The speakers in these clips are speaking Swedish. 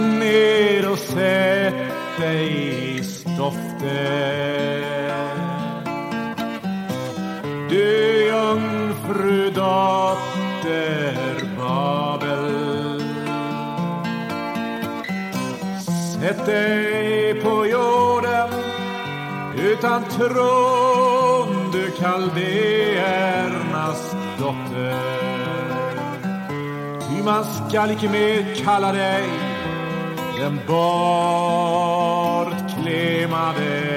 dig ner och sätt dig i stoftet. Du jungfru dotter Babel. Sätt dig på jorden utan tron du kaldéernas dotter. Ty man skall icke mer kalla dig den bortklemade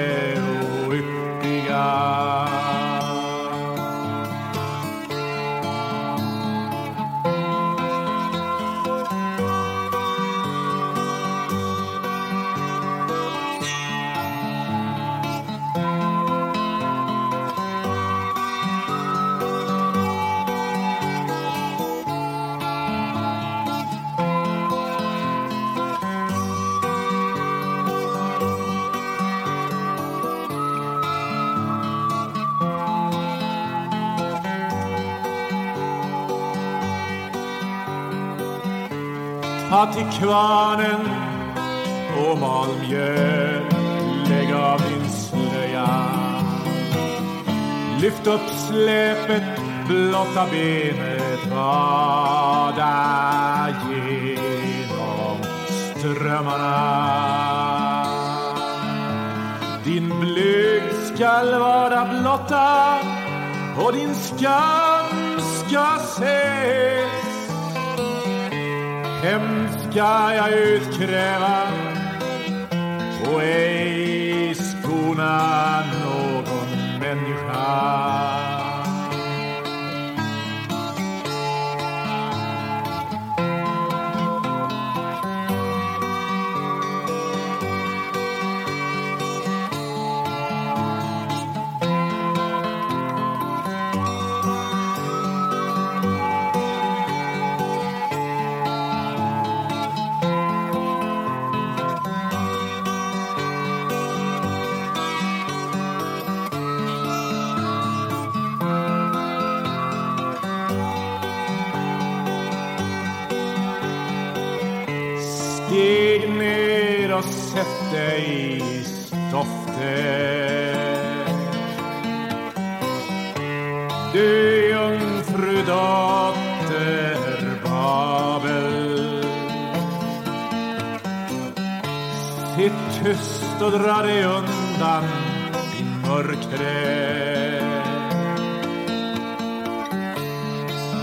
Ta till kvarnen och mal mjöl Lägg av din slöja. Lyft upp släpet, blotta benet. Vada genom strömmarna. Din blygd skall vara blotta och din skam ska ses. Hem ska jag utkräva och ej skona någon ner sätt dig i stoftet. Du jungfrudotter Babel. Sitt tyst och dra dig undan i mörkret.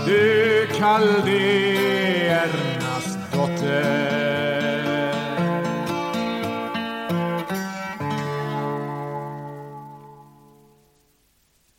Du kaldéernas dotter